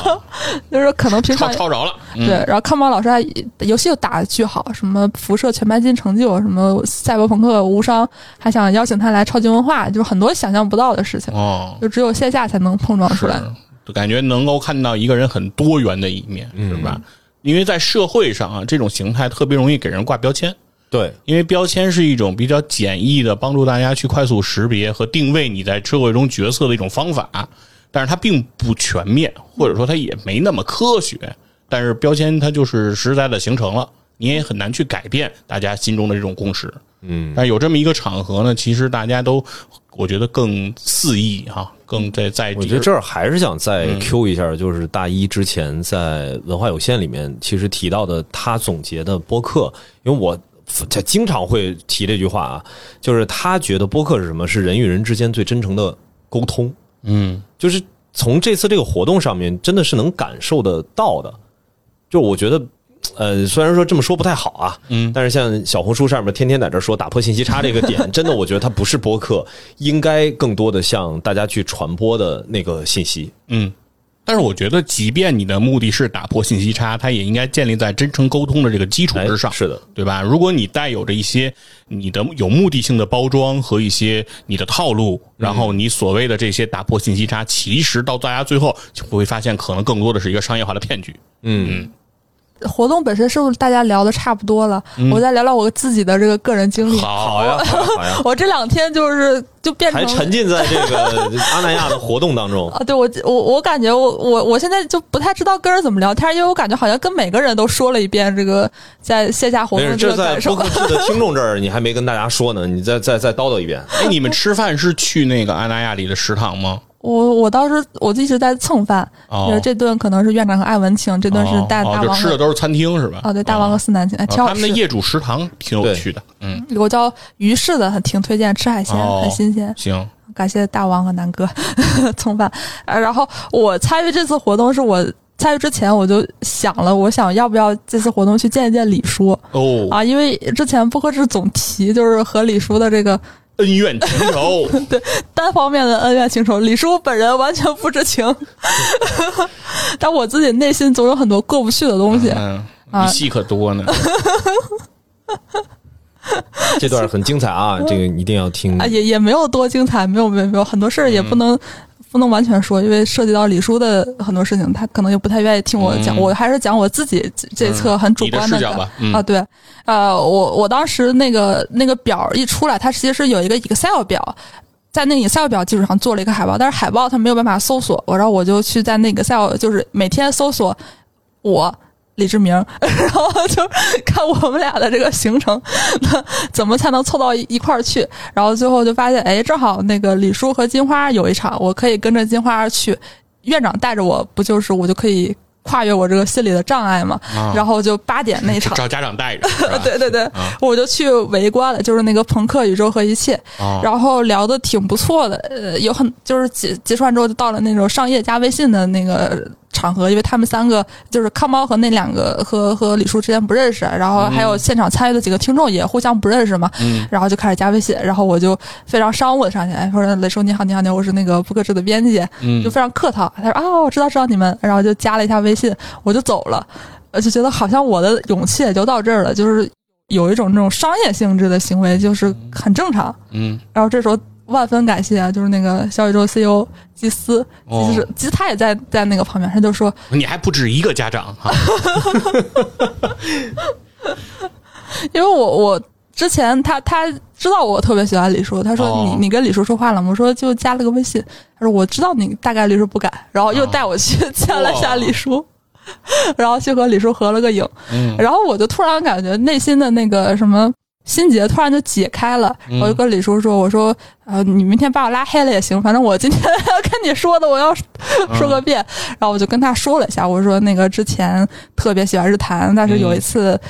Speaker 1: 就是可能平常
Speaker 2: 抄抄着了。嗯
Speaker 1: 对，，然后康宝老师还游戏又打的巨好，什么辐射全白金成就，什么赛博朋克无伤，还想邀请他来超级文化，就是很多想象不到的事情，
Speaker 2: 哦，
Speaker 1: 就只有线下才能碰撞出来。
Speaker 2: 就感觉能够看到一个人很多元的一面，是吧？因为在社会上啊，这种形态特别容易给人挂标签，
Speaker 3: 对，
Speaker 2: 因为标签是一种比较简易的帮助大家去快速识别和定位你在社会中角色的一种方法，但是它并不全面，或者说它也没那么科学。但是标签它就是实在的形成了，你也很难去改变大家心中的这种共识。
Speaker 3: 嗯，
Speaker 2: 但有这么一个场合呢，其实大家都我觉得更肆意哈，更在在
Speaker 3: 我觉得这儿还是想再 Q 一下，就是大一之前在文化有限里面其实提到的他总结的播客，因为我他经常会提这句话啊，就是他觉得播客是什么？是人与人之间最真诚的沟通。
Speaker 2: 嗯
Speaker 3: 就是从这次这个活动上面，真的是能感受得到的。就我觉得，呃，虽然说这么说不太好啊，
Speaker 2: 嗯
Speaker 3: 但是像小红书上面天天在这说打破信息差这个点，真的我觉得它不是播客，应该更多的向大家去传播的那个信息。
Speaker 2: 嗯。但是我觉得，即便你的目的是打破信息差，它也应该建立在真诚沟通的这个基础之上，
Speaker 3: 哎是的，
Speaker 2: 对吧？如果你带有着一些你的有目的性的包装和一些你的套路，然后你所谓的这些打破信息差，其实到大家最后就会发现，可能更多的是一个商业化的骗局。
Speaker 3: 嗯嗯，
Speaker 1: 活动本身是不是大家聊的差不多了？我再聊聊我自己的这个个人经历。
Speaker 3: 好呀，好呀，
Speaker 1: 我这两天就是就变成
Speaker 3: 还沉浸在这个 阿那亚的活动当中。
Speaker 1: 啊，对我我我感觉我我我现在就不太知道跟人怎么聊天，因为我感觉好像跟每个人都说了一遍这个在线下活，动的这个
Speaker 3: 这在
Speaker 1: 感受
Speaker 3: 播。客的听众这儿，你还没跟大家说呢，你再再再叨叨一遍。
Speaker 2: 哎，你们吃饭是去那个阿那亚里的食堂吗？
Speaker 1: 我我当时我一直在蹭饭，
Speaker 2: 哦
Speaker 1: 就是这顿可能是院长和艾文请，这顿是
Speaker 2: 大
Speaker 1: 大王
Speaker 2: 吃的都是餐厅是吧？
Speaker 1: 哦对大王和思南请，哎挺好吃
Speaker 2: 哦他们的。业主食堂挺有趣的。嗯，
Speaker 1: 有个叫鱼市的，很挺推荐，吃海鲜、
Speaker 2: 哦
Speaker 1: 很新鲜。
Speaker 2: 行，
Speaker 1: 感谢大王和南哥 蹭饭。呃，然后我参与这次活动，是我参与之前我就想了，我想要不要这次活动去见一见李叔
Speaker 2: 哦，
Speaker 1: 啊？因为之前不合适总提就是和李叔的这个
Speaker 2: 恩怨情仇。
Speaker 1: 对单方面的恩怨情仇，李叔本人完全不知情，但我自己内心总有很多过不去的东西。
Speaker 2: 嗯，戏可多呢。
Speaker 3: 这段很精彩啊，这个一定要听
Speaker 1: 啊，。也也没有多精彩，没有没有没有，很多事儿也不能、不能完全说，因为涉及到李叔的很多事情，他可能就不太愿意听我讲，
Speaker 2: 嗯
Speaker 1: 我还是讲我自己这这侧很主观
Speaker 2: 的
Speaker 1: 啊，对，呃，我我当时那个那个表一出来，它其实是有一个 Excel 表。在那个 Excel 表基础上做了一个海报，但是海报它没有办法搜索，我然后我就去在那个 Excel 就是每天搜索我李志明，然后就看我们俩的这个行程，那怎么才能凑到一一块儿去？然后最后就发现，哎，正好那个李叔和金花有一场，我可以跟着金花去，院长带着我，不就是我就可以跨越我这个心理的障碍嘛？
Speaker 2: 啊
Speaker 1: 然后就八点那场。
Speaker 2: 找家长带着，
Speaker 1: 对对对，
Speaker 2: 啊
Speaker 1: 我就去围观了，就是那个朋克宇宙和一切，
Speaker 2: 啊
Speaker 1: 然后聊的挺不错的，呃，有很就是结结束完之后就到了那种上业加微信的那个场合，因为他们三个就是康猫和那两个和和李叔之间不认识，然后还有现场参与的几个听众也互相不认识嘛，
Speaker 2: 嗯。
Speaker 1: 然后就开始加微信，然后我就非常商务的上去，哎，说雷叔你好你好你好，我是那个不克制的编辑，
Speaker 2: 嗯。
Speaker 1: 就非常客套，他说啊我知道知道你们，然后就加了一下微信，我就走了，呃就觉得好像我的勇气也就到这儿了，就是有一种那种商业性质的行为，就是很正常。
Speaker 2: 嗯。
Speaker 1: 然后这时候万分感谢啊，就是那个小宇宙 CEO 基斯，
Speaker 2: 哦
Speaker 1: 其实其实他也在在那个旁边，他就说
Speaker 2: 你还不止一个家长哈。
Speaker 1: 因为我我之前他他知道我特别喜欢李叔，他说
Speaker 2: 哦
Speaker 1: 你、你跟李叔说话了吗？我说就加了个微信。他说我知道你大概率是不敢，然后又带我去见了一下李叔，然后去和李叔合了个影，
Speaker 2: 嗯
Speaker 1: 然后我就突然感觉内心的那个什么。心结突然就解开了，
Speaker 2: 嗯。
Speaker 1: 我就跟李叔说：“我说，呃，你明天把我拉黑了也行，反正我今天要跟你说的，我要说个遍。然后我就跟他说了一下，我说那个之前特别喜欢日坛，但是有一次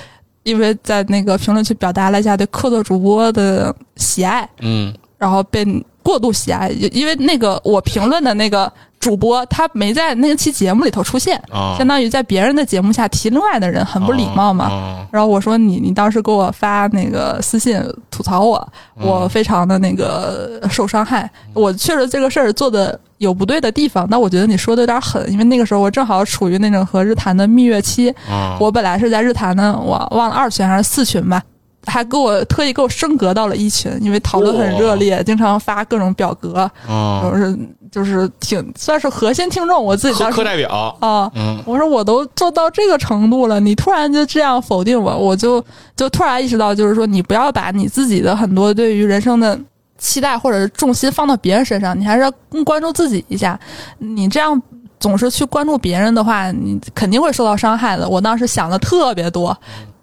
Speaker 1: 因为在那个评论区表达了一下对客座主播的喜爱，
Speaker 2: 嗯。
Speaker 1: 然后被过度喜爱，因为那个我评论的那个主播他没在那期节目里头出现，
Speaker 2: 啊，
Speaker 1: 相当于在别人的节目下提另外的人，很不礼貌嘛。
Speaker 2: 哦
Speaker 1: 然后我说你你当时给我发那个私信吐槽我，我非常的那个受伤害。我确实这个事儿做的有不对的地方，但我觉得你说的有点狠，因为那个时候我正好处于那种和日坛的蜜月期，
Speaker 2: 啊，
Speaker 1: 我本来是在日坛的，我忘了二群还是四群吧。还给我特意给我升格到了一群，因为讨论很热烈，经常发各种表格，
Speaker 2: 啊，
Speaker 1: 就是就是挺算是核心听众。我自己当时
Speaker 2: 课课代表，
Speaker 1: 啊，
Speaker 2: 嗯
Speaker 1: 我说我都做到这个程度了，你突然就这样否定我，我就就突然意识到，就是说你不要把你自己的很多对于人生的期待或者是重心放到别人身上，你还是要更关注自己一下。你这样总是去关注别人的话，你肯定会受到伤害的。我当时想的特别多，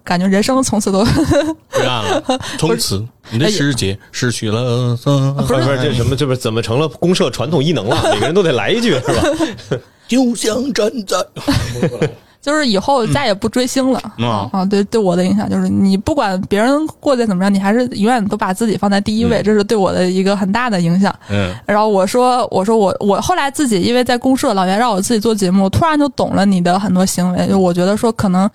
Speaker 1: 感觉人生从此都
Speaker 2: 了，从此你的世界失去了色
Speaker 3: 不是不是这什么这不是怎么成了公社传统异能了？每个人都得来一句是吧？
Speaker 2: 就像站在
Speaker 1: 就是以后再也不追星了。
Speaker 2: 嗯啊
Speaker 1: 啊，对对我的影响就是，你不管别人过得怎么样，你还是永远都把自己放在第一位，这是对我的一个很大的影响。
Speaker 2: 嗯
Speaker 1: 然后我说，我说我我后来自己因为在公社，老袁让我自己做节目，突然就懂了你的很多行为。就我觉得说，可能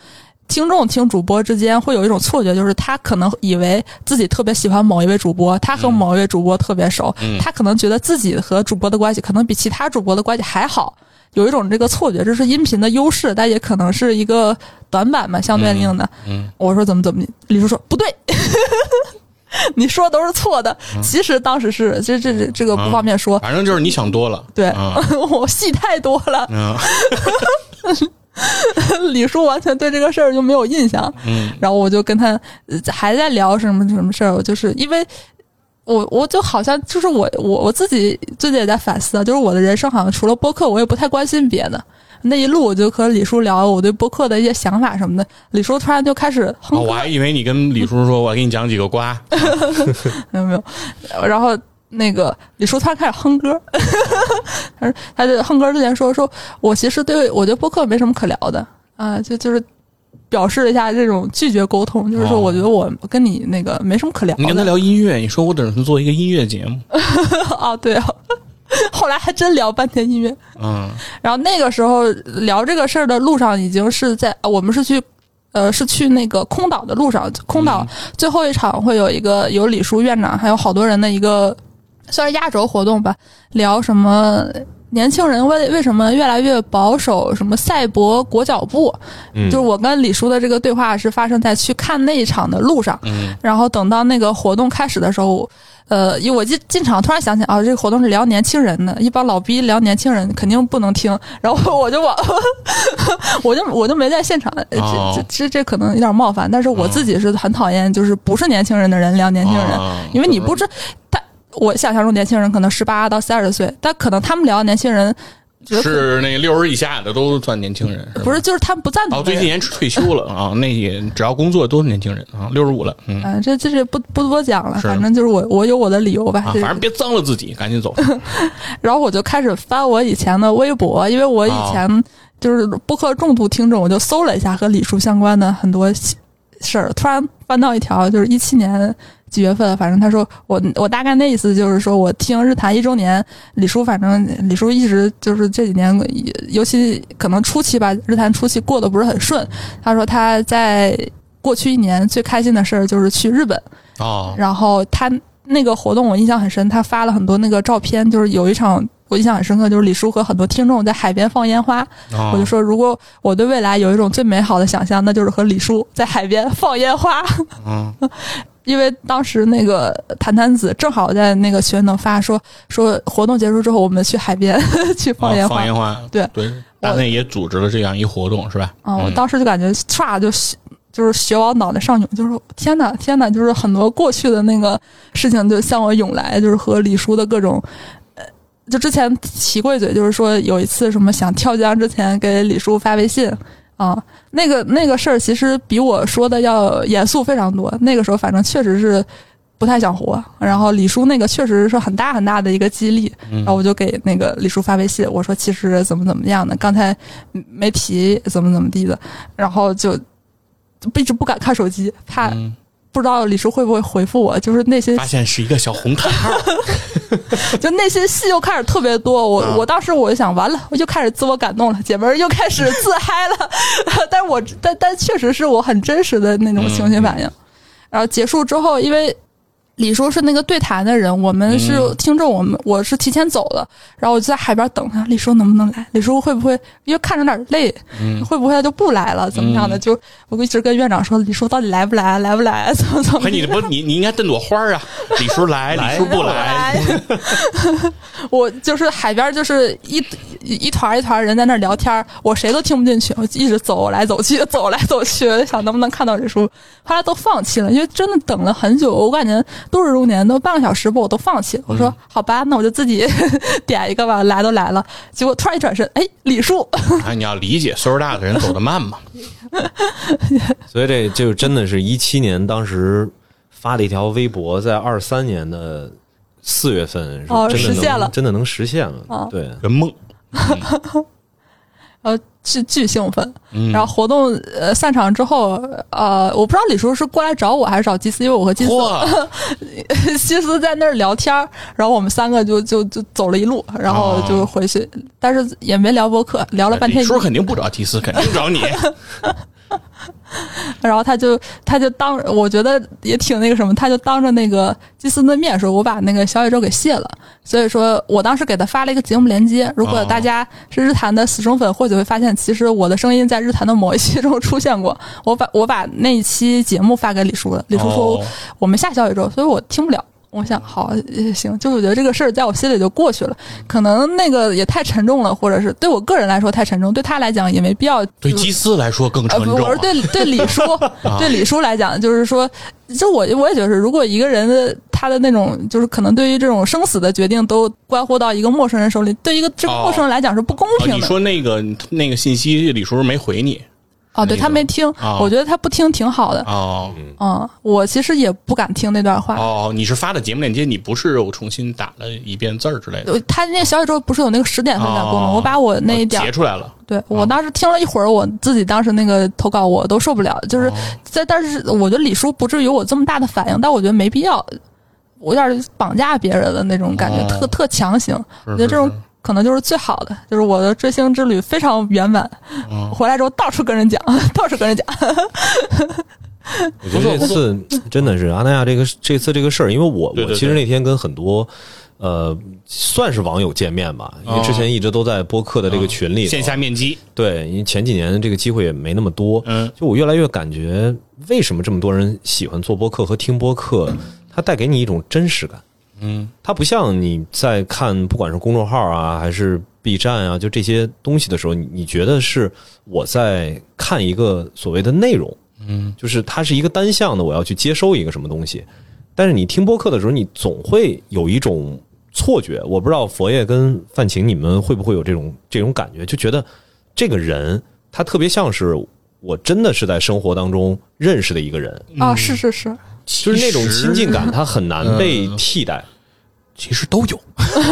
Speaker 1: 听众听主播之间会有一种错觉，就是他可能以为自己特别喜欢某一位主播，他和某一位主播特别熟，
Speaker 2: 嗯
Speaker 1: 他可能觉得自己和主播的关系可能比其他主播的关系还好。有一种这个错觉，这是音频的优势，但也可能是一个短板嘛，相对应的。
Speaker 2: 嗯
Speaker 1: 我说怎么怎么，李叔说不对，你说的都是错的。其实当时是，这这这这个不方便说。
Speaker 2: 反正就是你想多了，
Speaker 1: 对、
Speaker 2: 啊
Speaker 1: 我戏太多了。
Speaker 2: 嗯
Speaker 1: 李叔完全对这个事儿就没有印象。
Speaker 2: 嗯，
Speaker 1: 然后我就跟他呃还在聊什么什么事儿，我就是因为我我就好像就是我我我自己最近也在反思啊，就是我的人生好像除了播客，我也不太关心别的。那一路我就和李叔聊我对播客的一些想法什么的，李叔突然就开始哼
Speaker 2: 哦，我还以为你跟李叔说，我给你讲几个瓜。
Speaker 1: 没有没有，然后那个李叔突然开始哼歌，他说他就哼歌之前说说我其实对我觉得播客没什么可聊的啊，就就是表示了一下这种拒绝沟通，就是说
Speaker 2: 哦
Speaker 1: 我觉得我跟你那个没什么可聊的。
Speaker 2: 你跟他聊音乐，你说我等着做一个音乐节目。
Speaker 1: 啊，对啊，后来还真聊半天音乐。
Speaker 2: 嗯
Speaker 1: 然后那个时候聊这个事儿的路上，已经是在我们是去。呃，是去那个空岛的路上，空岛最后一场会有一个有李叔院长，还有好多人的一个算是压轴活动吧，聊什么年轻人为为什么越来越保守，什么赛博裹脚布，
Speaker 3: 嗯。
Speaker 1: 就是我跟李叔的这个对话是发生在去看那一场的路上，
Speaker 2: 嗯。
Speaker 1: 然后等到那个活动开始的时候，呃，因为我进进场突然想起啊，这个活动是聊年轻人的，一帮老逼聊年轻人肯定不能听，然后我就往，我就我就没在现场，呃这
Speaker 2: 哦。
Speaker 1: 这这这可能有点冒犯，但是我自己是很讨厌就是不是年轻人的人聊年轻人，
Speaker 2: 啊
Speaker 1: 因为你不知他。我想象中年轻人可能十八到三十岁，但可能他们聊的年轻人，
Speaker 2: 是那六十以下的都算年轻人，是
Speaker 1: 不是就是他们不赞同
Speaker 2: 哦。最近也退休了啊，那也只要工作都是年轻人啊，六十五了，嗯
Speaker 1: 嗯、这这是不不多讲了，反正就是我我有我的理由吧。
Speaker 2: 啊，反正别脏了自己，赶紧走。
Speaker 1: 然后我就开始翻我以前的微博，因为我以前就是播客重度听众，我就搜了一下和李叔相关的很多事儿，突然翻到一条，就是一七年几月份，反正他说我我大概那意思就是说我听日坛一周年，李叔反正李叔一直就是这几年，尤其可能初期吧，日坛初期过得不是很顺。他说他在过去一年最开心的事儿就是去日本，
Speaker 2: 哦，
Speaker 1: 然后他那个活动我印象很深，他发了很多那个照片，就是有一场我印象很深刻，就是李叔和很多听众在海边放烟花。
Speaker 2: 哦
Speaker 1: 我就说，如果我对未来有一种最美好的想象，那就是和李叔在海边放烟花。
Speaker 2: 嗯
Speaker 1: 因为当时那个谭谭子正好在那个群能发说说活动结束之后我们去海边 去放烟花。
Speaker 2: 哦放烟花，
Speaker 1: 对
Speaker 2: 对，大内也组织了这样一活动，是吧？
Speaker 1: 啊、我
Speaker 2: 嗯
Speaker 1: 当时就感觉唰就就是血往脑袋上涌，就是天哪天哪，就是很多过去的那个事情就向我涌来，就是和李叔的各种。呃，就之前提过一嘴，就是说有一次什么想跳江之前给李叔发微信啊，那个那个事儿其实比我说的要严肃非常多。那个时候反正确实是不太想活，然后李叔那个确实是很大很大的一个激励，
Speaker 2: 嗯。
Speaker 1: 然后我就给那个李叔发微信，我说其实怎么怎么样的，刚才没提怎么怎么地的，然后就就一直不敢看手机，怕
Speaker 2: 嗯，
Speaker 1: 不知道李叔会不会回复我，就是内心
Speaker 2: 发现是一个小红毯号，
Speaker 1: 就内心戏又开始特别多。我、
Speaker 2: 啊
Speaker 1: 我当时我就想，完了，我就开始自我感动了，姐们儿又开始自嗨了。但是我但但确实是我很真实的那种情绪反应。然后结束之后，因为李叔是那个对谈的人，我们是
Speaker 2: 嗯
Speaker 1: 听众，我们我是提前走的，然后我就在海边等他，李叔能不能来？李叔会不会因为看着有点累，
Speaker 2: 嗯
Speaker 1: 会不会他就不来了？怎么样的？
Speaker 2: 嗯
Speaker 1: 就我一直跟院长说，李叔到底来不来？来不来？怎么怎么
Speaker 2: 可？你不你你应该瞪朵花啊，李叔来，李叔不来，
Speaker 1: 我就是海边，就是一一一团一团人在那儿聊天儿，我谁都听不进去，我一直走来走去，走来走去，想能不能看到李叔。后来都放弃了，因为真的等了很久，我感觉度日如年，都半个小时不，我都放弃了。我说、好吧，那我就自己 点一个吧，来都来了。结果突然一转身，哎，李叔，
Speaker 2: 哎，你要理解岁数大的人走得慢嘛，
Speaker 3: 所以这就真的是一七年当时发了一条微博，在二三年的四月份是
Speaker 1: 哦
Speaker 3: 真的能、
Speaker 1: 实现了
Speaker 3: 真的能实现了。
Speaker 1: 哦
Speaker 3: 对，
Speaker 2: 圆梦，
Speaker 1: 呃，巨巨兴奋。
Speaker 2: 嗯
Speaker 1: 然后活动呃散场之后，呃，我不知道李叔是过来找我还是找基斯，因为我和基斯
Speaker 2: 嚯，
Speaker 1: 西斯在那儿聊天儿，然后我们三个就就就走了一路，然后就回去，但是也没聊博客，聊了半天
Speaker 2: 李。叔肯定不找基斯，肯定找你，
Speaker 1: 然后他就他就当我觉得也挺那个什么，他就当着那个基斯的面说，我把那个小宇宙给卸了。所以说我当时给他发了一个节目连接，如果
Speaker 2: 哦
Speaker 1: 大家是日坛的死忠粉，或许会发现，其实我的声音在日坛的某一期中出现过。我把我把那一期节目发给李叔了，李叔说
Speaker 2: 哦
Speaker 1: 我们下小宇宙，所以我听不了。我想好也行，就我觉得这个事儿在我心里就过去了。可能那个也太沉重了，或者是对我个人来说太沉重，对他来讲也没必要。
Speaker 2: 对基斯来说更沉重、啊。
Speaker 1: 我是对对李叔，对李叔来讲，就是说，就我我也觉得是，如果一个人的他的那种，就是可能对于这种生死的决定都关乎到一个陌生人手里，对一个这个陌生人来讲是不公
Speaker 2: 啊
Speaker 1: 平的。
Speaker 2: 你说那个那个信息，李叔没回你
Speaker 1: 哦，对他没听
Speaker 2: 哦，
Speaker 1: 我觉得他不听挺好的。
Speaker 2: 哦
Speaker 1: 嗯，我其实也不敢听那段话。
Speaker 2: 哦，你是发的节目链接，你不是又重新打了一遍字儿之类的，
Speaker 1: 呃他那小宇宙不是有那个十点分享功能？
Speaker 2: 哦
Speaker 1: 我把我那一点
Speaker 2: 截出来了。
Speaker 1: 对我当时听了一会儿，我自己当时那个投稿我都受不了，就是在，但是我觉得李叔不至于有我这么大的反应，但我觉得没必要，我有点绑架别人的那种感觉，
Speaker 2: 哦
Speaker 1: 特特强行，我觉得这种
Speaker 2: 是
Speaker 1: 可能就是最好的，就是我的追星之旅非常圆满，
Speaker 2: 嗯
Speaker 1: 回来之后到处跟人讲，到处跟人讲，
Speaker 3: 我觉得这次真的是阿那亚这个这次这个事儿，因为我我其实那天跟很多呃算是网友见面吧，因为之前一直都在播客的这个群里
Speaker 2: 线下面基，
Speaker 3: 对，因为前几年这个机会也没那么多，
Speaker 2: 嗯。
Speaker 3: 就我越来越感觉，为什么这么多人喜欢做播客和听播客？它带给你一种真实感。
Speaker 2: 嗯。
Speaker 3: 它不像你在看，不管是公众号啊，还是 B 站啊，就这些东西的时候，你你觉得是我在看一个所谓的内容，
Speaker 2: 嗯，
Speaker 3: 就是它是一个单向的，我要去接收一个什么东西。但是你听播客的时候，你总会有一种错觉，我不知道佛爷跟范晴你们会不会有这种这种感觉，就觉得这个人他特别像是我真的是在生活当中认识的一个人，
Speaker 1: 啊，是是是，
Speaker 3: 就是那种亲近感，它很难被替代。
Speaker 2: 其实都有，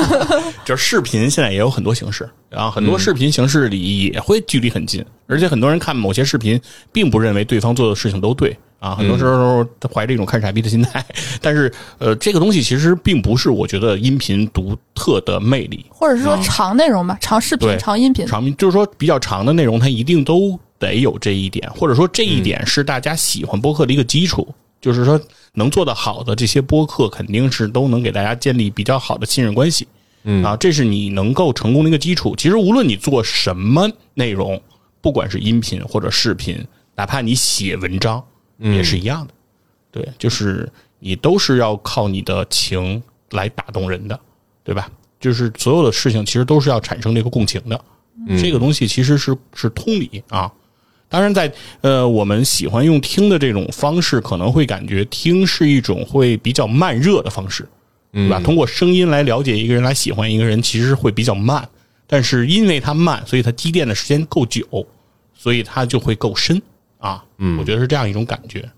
Speaker 2: 就是视频现在也有很多形式，然后很多视频形式里也会距离很近，而且很多人看某些视频，并不认为对方做的事情都对啊，很多时候他怀着一种看傻逼的心态。但是，呃，这个东西其实并不是我觉得音频独特的魅力，
Speaker 1: 或者是说长内容吧，长视频、长音频，
Speaker 2: 长就是说比较长的内容，它一定都得有这一点，或者说这一点是大家喜欢播客的一个基础。就是说，能做得好的这些播客，肯定是都能给大家建立比较好的信任关系。嗯啊，这是你能够成功的一个基础。其实无论你做什么内容，不管是音频或者视频，哪怕你写文章，也是一样的。对，就是你都是要靠你的情来打动人的，对吧？就是所有的事情其实都是要产生这个共情的，这个东西其实是是通理啊。当然在，呃我们喜欢用听的这种方式，可能会感觉听是一种会比较慢热的方式，对吧？通过声音来了解一个人，来喜欢一个人，其实会比较慢。但是因为它慢，所以它积淀的时间够久，所以它就会够深啊。嗯，我觉得是这样一种感觉。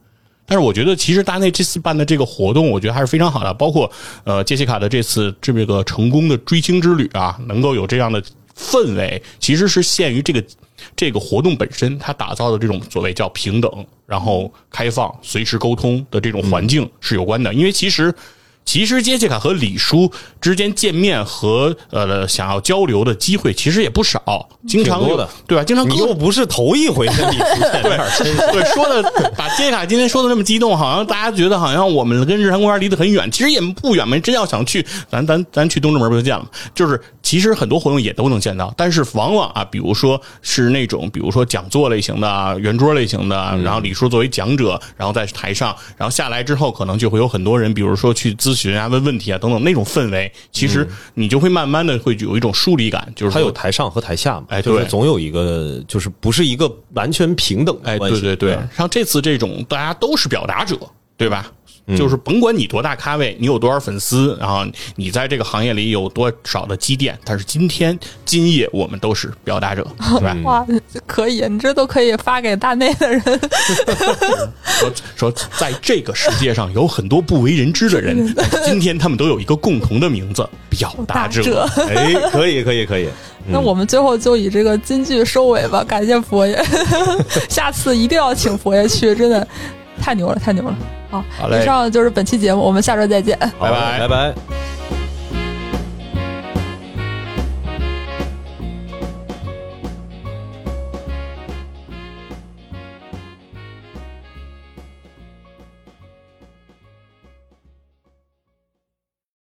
Speaker 2: 但是我觉得，其实大内这次办的这个活动，我觉得还是非常好的。包括呃，杰西卡的这次这个成功的追星之旅啊，能够有这样的氛围，其实是限于这个这个活动本身，它打造的这种所谓叫平等，然后开放、随时沟通的这种环境是有关的。因为其实。其实杰西卡和李叔之间见面和呃想要交流的机会其实也不少，经常
Speaker 3: 多的
Speaker 2: 对吧？经常
Speaker 3: 你又不是头一回跟你出现，有点真是
Speaker 2: 对，说的把杰西卡今天说的那么激动，好像大家觉得好像我们跟日坛公园离得很远，其实也不远嘛。真要想去，咱咱咱去东直门不就见了吗？就是其实很多活动也都能见到，但是往往啊，比如说是那种比如说讲座类型的啊、圆桌类型的啊，然后李叔作为讲者，然后在台上，然后下来之后，可能就会有很多人，比如说去咨询啊、问问题啊等等那种氛围，其实你就会慢慢的会有一种疏离感，就是
Speaker 3: 它有台上和台下嘛，
Speaker 2: 哎
Speaker 3: 就是
Speaker 2: 对
Speaker 3: 总有一个，就是不是一个完全平等的
Speaker 2: 哎，
Speaker 3: 关系。
Speaker 2: 对对对，像这次这种大家都是表达者，对吧？就是甭管你多大咖位，你有多少粉丝，然后你在这个行业里有多少的积淀，但是今天今夜我们都是表达者，对吧？
Speaker 1: 哇，可以，你这都可以发给大内的人。
Speaker 2: 说说在这个世界上有很多不为人知的人，今天他们都有一个共同的名字——表达者。
Speaker 1: 者
Speaker 3: 哎，可以可以可以，
Speaker 1: 那我们最后就以这个金句收尾吧，感谢佛爷，下次一定要请佛爷去，真的太牛了，太牛了。好，
Speaker 2: 好
Speaker 1: 以上就是本期节目，我们下周再见。
Speaker 2: 拜拜
Speaker 3: 好拜拜。